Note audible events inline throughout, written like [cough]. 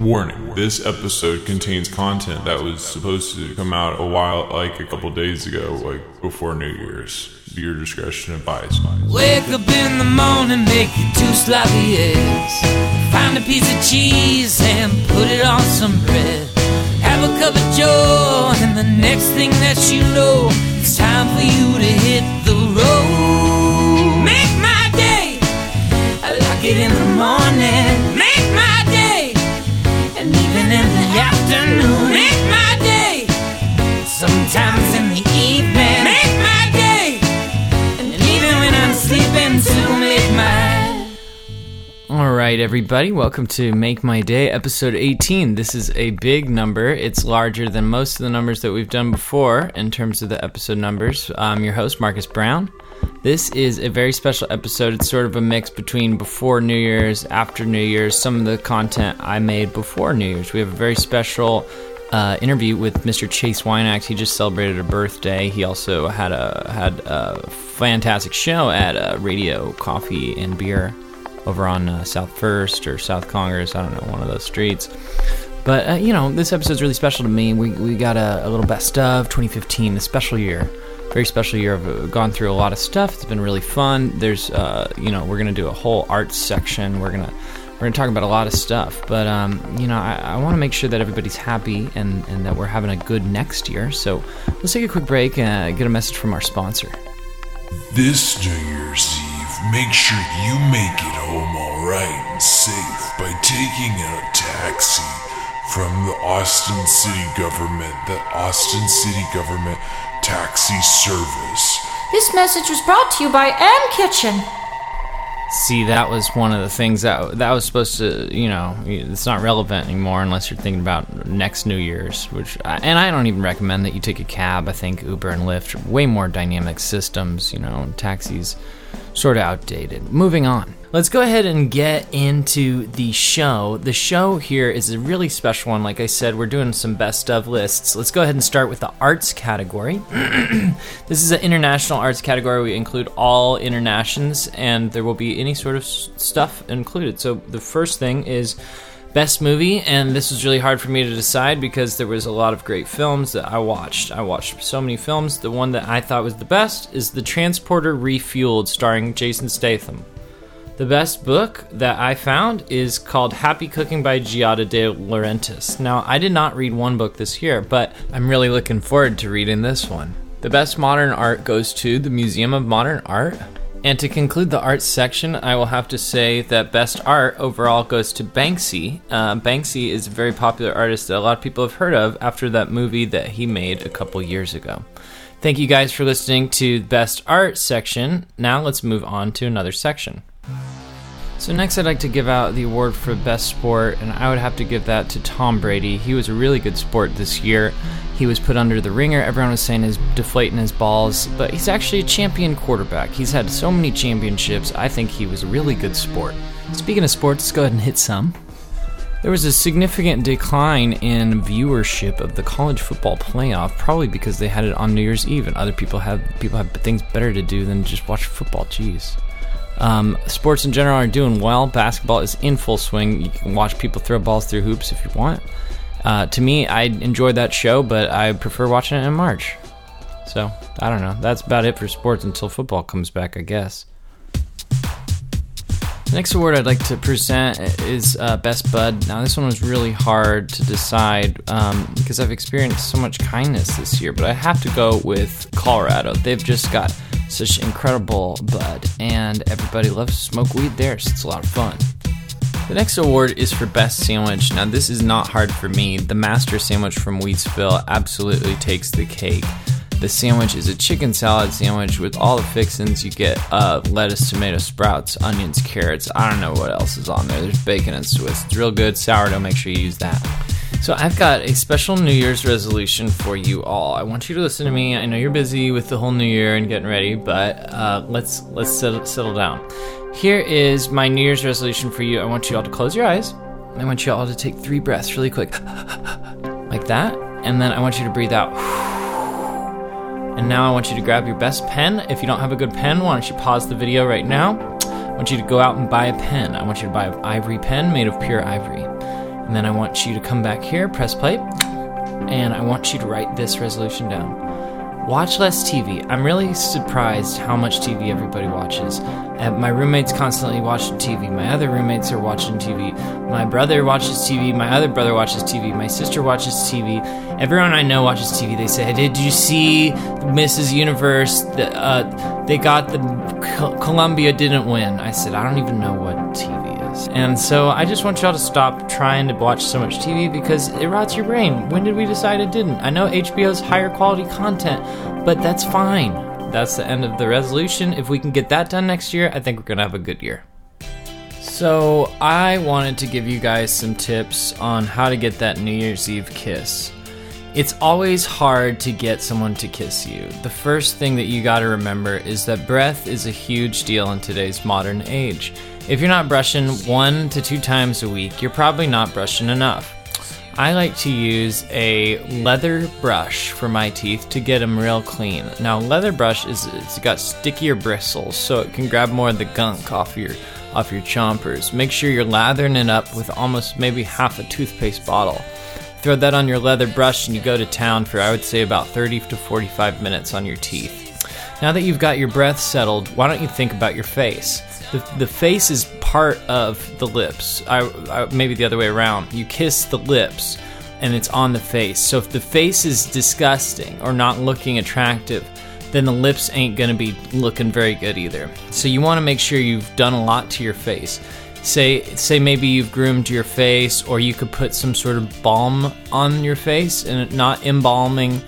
Warning this episode contains content that was supposed to come out a while, like a couple days ago, like before New Year's. Your discretion advised. Wake up in the morning, make your two sloppy eggs. Find a piece of cheese and put it on some bread. Have a cup of joe, and the next thing that you know, it's time for you to hit everybody, welcome to Make My Day, episode 18. This is a big number. It's larger than most of the numbers that we've done before in terms of the episode numbers. I'm your host, Marcus Brown. This is a very special episode. It's sort of a mix between before New Year's, after New Year's, some of the content I made before New Year's. We have a very special uh, interview with Mr. Chase Weinacht. He just celebrated a birthday. He also had a had a fantastic show at uh, Radio Coffee and Beer over on uh, South First or South Congress. I don't know, one of those streets. But uh, you know, this episode's really special to me. We we got a, a little best of 2015, a special year, very special year. I've uh, gone through a lot of stuff. It's been really fun. There's uh, you know, we're gonna do a whole arts section. We're gonna we're gonna talk about a lot of stuff. But um, you know, I, I want to make sure that everybody's happy and and that we're having a good next year. So let's take a quick break and get a message from our sponsor. This New Year's make sure you make it home alright and safe by taking a taxi from the Austin City government, the Austin City government taxi service. This message was brought to you by M Kitchen. See, that was one of the things that that was supposed to, you know, it's not relevant anymore unless you're thinking about next New Year's. Which, and I don't even recommend that you take a cab. I think Uber and Lyft are way more dynamic systems. You know, taxis sort of outdated. Moving on. Let's go ahead and get into the show. The show here is a really special one. Like I said, we're doing some best of lists. Let's go ahead and start with the arts category. [clears throat] this is an international arts category. We include all internations, and there will be any sort of stuff included. So the first thing is best movie, and this was really hard for me to decide because there was a lot of great films that I watched. I watched so many films. The one that I thought was the best is The Transporter Refueled, starring Jason Statham. The best book that I found is called Happy Cooking by Giada de Laurentiis. Now, I did not read one book this year, but I'm really looking forward to reading this one. The best modern art goes to the Museum of Modern Art. And to conclude the arts section, I will have to say that best art overall goes to Banksy. Uh, Banksy is a very popular artist that a lot of people have heard of after that movie that he made a couple years ago. Thank you guys for listening to the Best Art section. Now let's move on to another section. So next, I'd like to give out the award for best sport, and I would have to give that to Tom Brady. He was a really good sport this year. He was put under the ringer. Everyone was saying he's deflating his balls, but he's actually a champion quarterback. He's had so many championships. I think he was a really good sport. Speaking of sports, let's go ahead and hit some. There was a significant decline in viewership of the college football playoff, probably because they had it on New Year's Eve, and other people have people have things better to do than just watch football. Jeez. Um, sports in general are doing well. Basketball is in full swing. You can watch people throw balls through hoops if you want. Uh, to me, I enjoyed that show, but I prefer watching it in March. So, I don't know. That's about it for sports until football comes back, I guess. The next award I'd like to present is uh, Best Bud. Now, this one was really hard to decide um, because I've experienced so much kindness this year, but I have to go with Colorado. They've just got such incredible bud, and everybody loves to smoke weed there, so it's a lot of fun. The next award is for Best Sandwich. Now, this is not hard for me. The Master Sandwich from Wheatsville absolutely takes the cake. The sandwich is a chicken salad sandwich with all the fixins. You get uh, lettuce, tomato, sprouts, onions, carrots. I don't know what else is on there. There's bacon and Swiss. It's real good. Sourdough, make sure you use that. So I've got a special New Year's resolution for you all. I want you to listen to me. I know you're busy with the whole New Year and getting ready, but uh, let's let's settle, settle down. Here is my New Year's resolution for you. I want you all to close your eyes. I want you all to take three breaths really quick, [laughs] like that, and then I want you to breathe out. [sighs] And now I want you to grab your best pen. If you don't have a good pen, why don't you pause the video right now? I want you to go out and buy a pen. I want you to buy an ivory pen made of pure ivory. And then I want you to come back here, press play, and I want you to write this resolution down. Watch less TV. I'm really surprised how much TV everybody watches. Uh, my roommates constantly watch TV. My other roommates are watching TV. My brother watches TV. My other brother watches TV. My sister watches TV. Everyone I know watches TV. They say, "Did you see Mrs. Universe? The, uh, they got the Co- Columbia didn't win." I said, "I don't even know what TV is." And so I just want y'all to stop trying to watch so much TV because it rots your brain. When did we decide it didn't? I know HBO's higher quality content, but that's fine. That's the end of the resolution. If we can get that done next year, I think we're going to have a good year. So, I wanted to give you guys some tips on how to get that New Year's Eve kiss. It's always hard to get someone to kiss you. The first thing that you got to remember is that breath is a huge deal in today's modern age. If you're not brushing one to two times a week, you're probably not brushing enough. I like to use a leather brush for my teeth to get them real clean. Now, leather brush is it's got stickier bristles, so it can grab more of the gunk off your off your chompers. Make sure you're lathering it up with almost maybe half a toothpaste bottle. Throw that on your leather brush and you go to town for I would say about 30 to 45 minutes on your teeth. Now that you've got your breath settled, why don't you think about your face? The, the face is part of the lips. I, I, maybe the other way around. You kiss the lips, and it's on the face. So if the face is disgusting or not looking attractive, then the lips ain't gonna be looking very good either. So you want to make sure you've done a lot to your face. Say say maybe you've groomed your face, or you could put some sort of balm on your face, and not embalming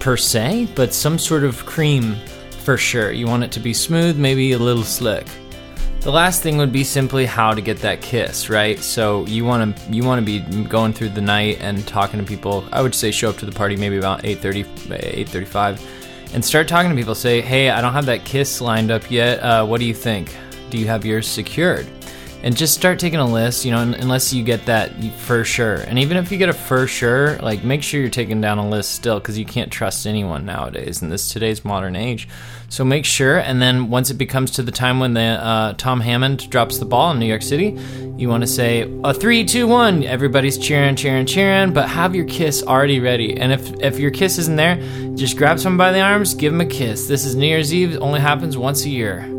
per se, but some sort of cream for sure. You want it to be smooth, maybe a little slick. The last thing would be simply how to get that kiss, right? So you want to you want to be going through the night and talking to people. I would say show up to the party maybe about 8:30 8:35 and start talking to people. Say, "Hey, I don't have that kiss lined up yet. Uh, what do you think? Do you have yours secured?" And just start taking a list, you know, unless you get that for sure. And even if you get a for sure, like make sure you're taking down a list still because you can't trust anyone nowadays in this today's modern age. So make sure, and then once it becomes to the time when the uh, Tom Hammond drops the ball in New York City, you want to say a three, two, one. Everybody's cheering, cheering, cheering, but have your kiss already ready. And if if your kiss isn't there, just grab someone by the arms, give them a kiss. This is New Year's Eve. Only happens once a year.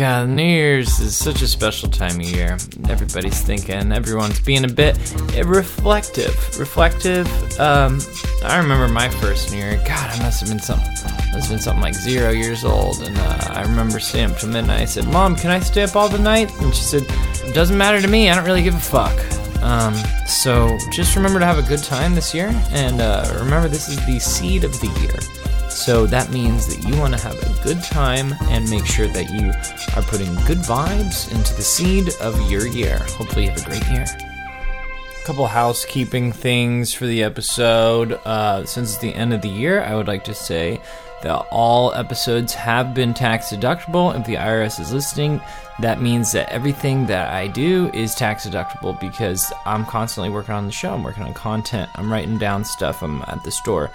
God, New Year's is such a special time of year. Everybody's thinking, everyone's being a bit reflective. Reflective. Um, I remember my first New Year. God, I must have been something. Must have been something like zero years old, and uh, I remember staying up till midnight. I said, "Mom, can I stay up all the night?" And she said, "It doesn't matter to me. I don't really give a fuck." Um, so just remember to have a good time this year, and uh, remember this is the seed of the year. So that means that you want to have a good time and make sure that you are putting good vibes into the seed of your year. Hopefully, you have a great year. A couple housekeeping things for the episode. Uh, since it's the end of the year, I would like to say that all episodes have been tax deductible. If the IRS is listening, that means that everything that I do is tax deductible because I'm constantly working on the show. I'm working on content. I'm writing down stuff. I'm at the store.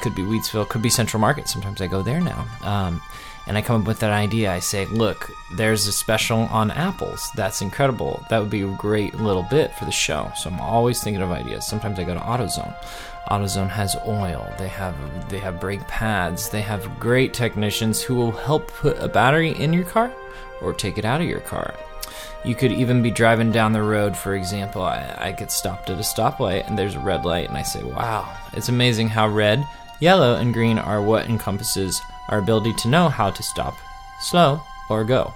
Could be Wheatsville. Could be Central Market. Sometimes I go there now. Um, and I come up with that idea. I say, look, there's a special on apples. That's incredible. That would be a great little bit for the show. So I'm always thinking of ideas. Sometimes I go to AutoZone. AutoZone has oil. They have they have brake pads. They have great technicians who will help put a battery in your car or take it out of your car. You could even be driving down the road, for example. I, I get stopped at a stoplight and there's a red light, and I say, Wow, it's amazing how red, yellow, and green are what encompasses our ability to know how to stop, slow, or go.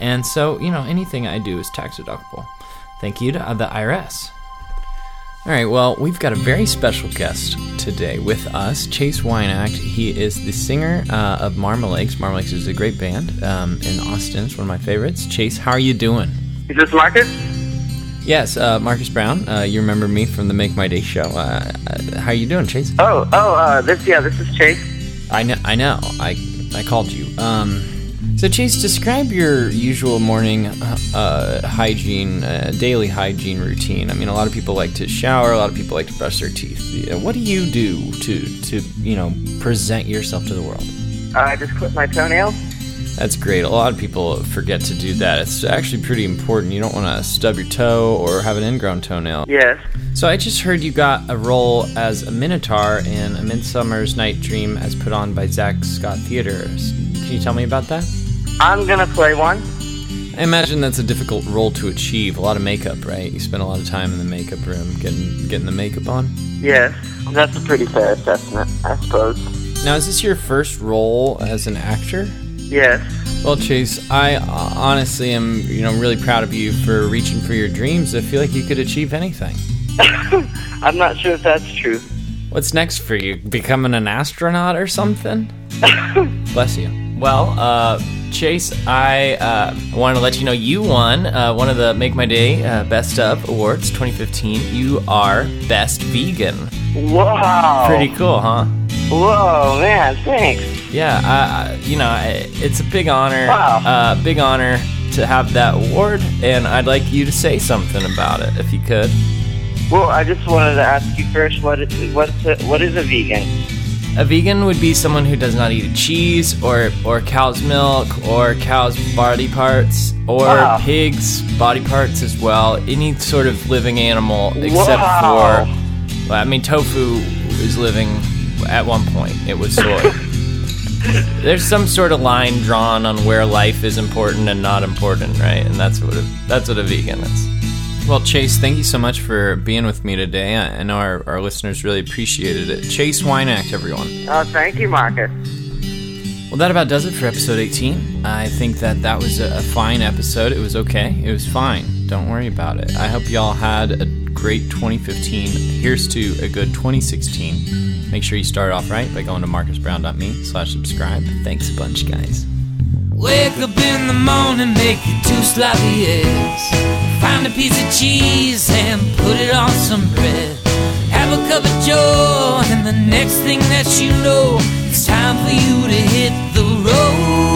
And so, you know, anything I do is tax deductible. Thank you to the IRS. All right, well, we've got a very special guest today with us, Chase Weinacht. He is the singer uh, of Marmalakes. Marmalakes is a great band um, in Austin. It's one of my favorites. Chase, how are you doing? Is this Marcus? Yes, uh, Marcus Brown. Uh, you remember me from the Make My Day show. Uh, uh, how are you doing, Chase? Oh, oh, uh, this, yeah, this is Chase. I know, I know. I, I called you. Um, so, Chase, describe your usual morning uh, hygiene, uh, daily hygiene routine. I mean, a lot of people like to shower. A lot of people like to brush their teeth. What do you do to, to you know, present yourself to the world? I just clip my toenails. That's great. A lot of people forget to do that. It's actually pretty important. You don't want to stub your toe or have an ingrown toenail. Yes. So I just heard you got a role as a Minotaur in A Midsummer's Night Dream as put on by Zach Scott Theater. Can you tell me about that? I'm gonna play one. I imagine that's a difficult role to achieve. A lot of makeup, right? You spend a lot of time in the makeup room getting getting the makeup on. Yes. That's a pretty fair assessment, I suppose. Now, is this your first role as an actor? Yes. Well, Chase, I uh, honestly am, you know, really proud of you for reaching for your dreams. I feel like you could achieve anything. [laughs] I'm not sure if that's true. What's next for you? Becoming an astronaut or something? [laughs] Bless you. Well, uh, Chase, I uh, wanted to let you know you won uh, one of the Make My Day uh, Best of Awards 2015. You are Best Vegan. Whoa. Pretty cool, huh? Whoa, man, thanks. Yeah, I, you know, it's a big honor. Wow. Uh, big honor to have that award, and I'd like you to say something about it, if you could. Well, I just wanted to ask you first, what is, what's a, what is a vegan? A vegan would be someone who does not eat cheese or or cow's milk or cow's body parts or Wow. pigs body parts as well. Any sort of living animal except Wow. for well, I mean tofu is living at one point. It was soy. [laughs] There's some sort of line drawn on where life is important and not important, right? And that's what a, that's what a vegan is. Well, Chase, thank you so much for being with me today. I know our, our listeners really appreciated it. Chase Weinacht, everyone. Oh, thank you, Marcus. Well, that about does it for episode 18. I think that that was a, a fine episode. It was okay. It was fine. Don't worry about it. I hope y'all had a great 2015. Here's to a good 2016. Make sure you start off right by going to marcusbrown.me slash subscribe. Thanks a bunch, guys. Wake up in the morning, make your two sloppy eggs. Find a piece of cheese and put it on some bread. Have a cup of joe, and the next thing that you know, it's time for you to hit the road.